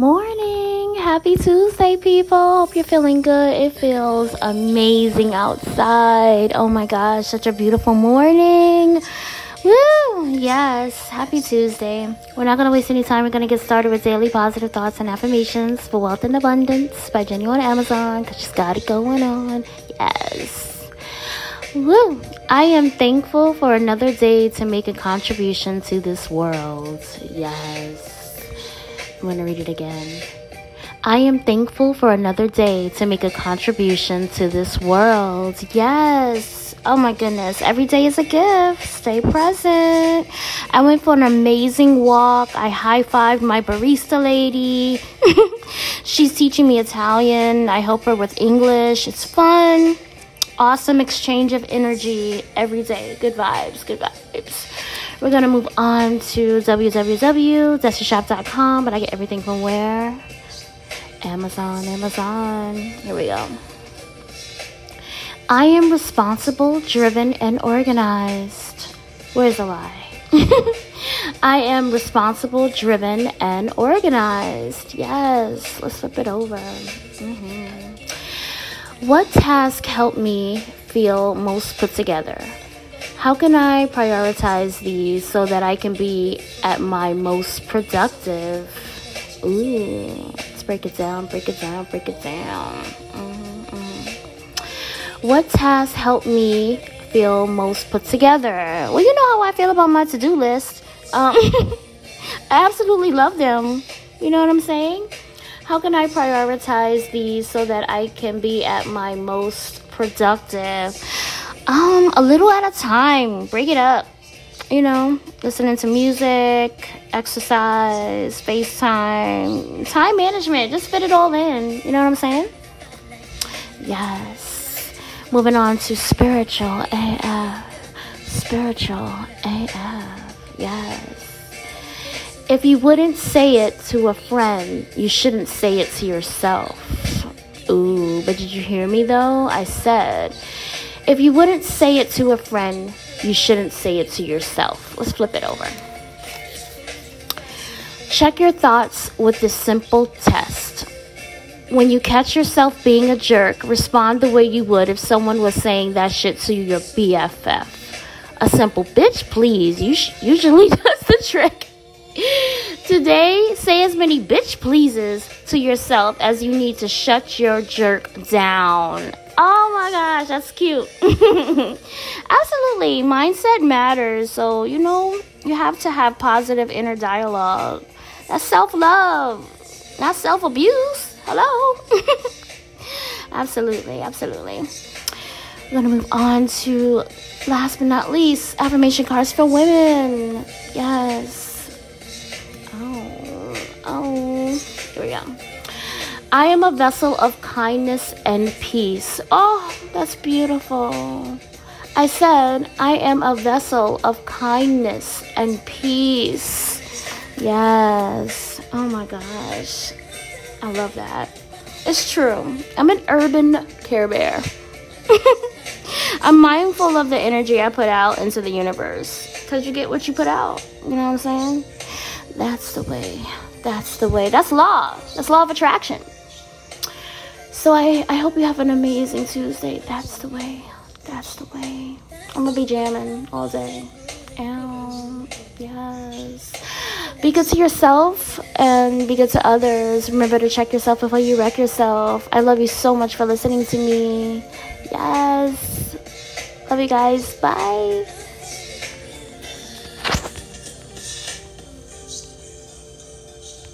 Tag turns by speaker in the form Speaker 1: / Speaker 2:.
Speaker 1: Morning. Happy Tuesday, people. Hope you're feeling good. It feels amazing outside. Oh my gosh, such a beautiful morning. Woo! Yes, happy Tuesday. We're not going to waste any time. We're going to get started with daily positive thoughts and affirmations for wealth and abundance by Jenny on Amazon because she's got it going on. Yes. Woo! I am thankful for another day to make a contribution to this world. Yes. I'm going to read it again. I am thankful for another day to make a contribution to this world. Yes. Oh my goodness. Every day is a gift. Stay present. I went for an amazing walk. I high fived my barista lady. She's teaching me Italian. I help her with English. It's fun. Awesome exchange of energy every day. Good vibes. Good vibes. We're gonna move on to www.destishop.com, but I get everything from where? Amazon, Amazon. Here we go. I am responsible, driven, and organized. Where's the lie? I am responsible, driven, and organized. Yes, let's flip it over. Mm-hmm. What task helped me feel most put together? How can I prioritize these so that I can be at my most productive? Ooh, let's break it down, break it down, break it down. Mm-hmm. What tasks help me feel most put together? Well, you know how I feel about my to do list. Um, I absolutely love them. You know what I'm saying? How can I prioritize these so that I can be at my most productive? Um, a little at a time. Break it up. You know, listening to music, exercise, FaceTime, time management. Just fit it all in. You know what I'm saying? Yes. Moving on to spiritual AF. Spiritual AF. Yes. If you wouldn't say it to a friend, you shouldn't say it to yourself. Ooh, but did you hear me though? I said if you wouldn't say it to a friend, you shouldn't say it to yourself. Let's flip it over. Check your thoughts with this simple test. When you catch yourself being a jerk, respond the way you would if someone was saying that shit to your BFF. A simple bitch, please, You usually does the trick. Today, say as many bitch pleases to yourself as you need to shut your jerk down. Oh my gosh, that's cute. Absolutely. Mindset matters. So, you know, you have to have positive inner dialogue. That's self love, not self abuse. Hello. absolutely, absolutely. We're to move on to last but not least affirmation cards for women. Yes. I am a vessel of kindness and peace. Oh, that's beautiful. I said, I am a vessel of kindness and peace. Yes. Oh my gosh. I love that. It's true. I'm an urban care bear. I'm mindful of the energy I put out into the universe. Because you get what you put out. You know what I'm saying? That's the way. That's the way. That's law. That's law of attraction. So I, I hope you have an amazing Tuesday. That's the way. That's the way. I'm gonna be jamming all day. And yes. Be good to yourself and be good to others. Remember to check yourself before you wreck yourself. I love you so much for listening to me. Yes. Love you guys. Bye.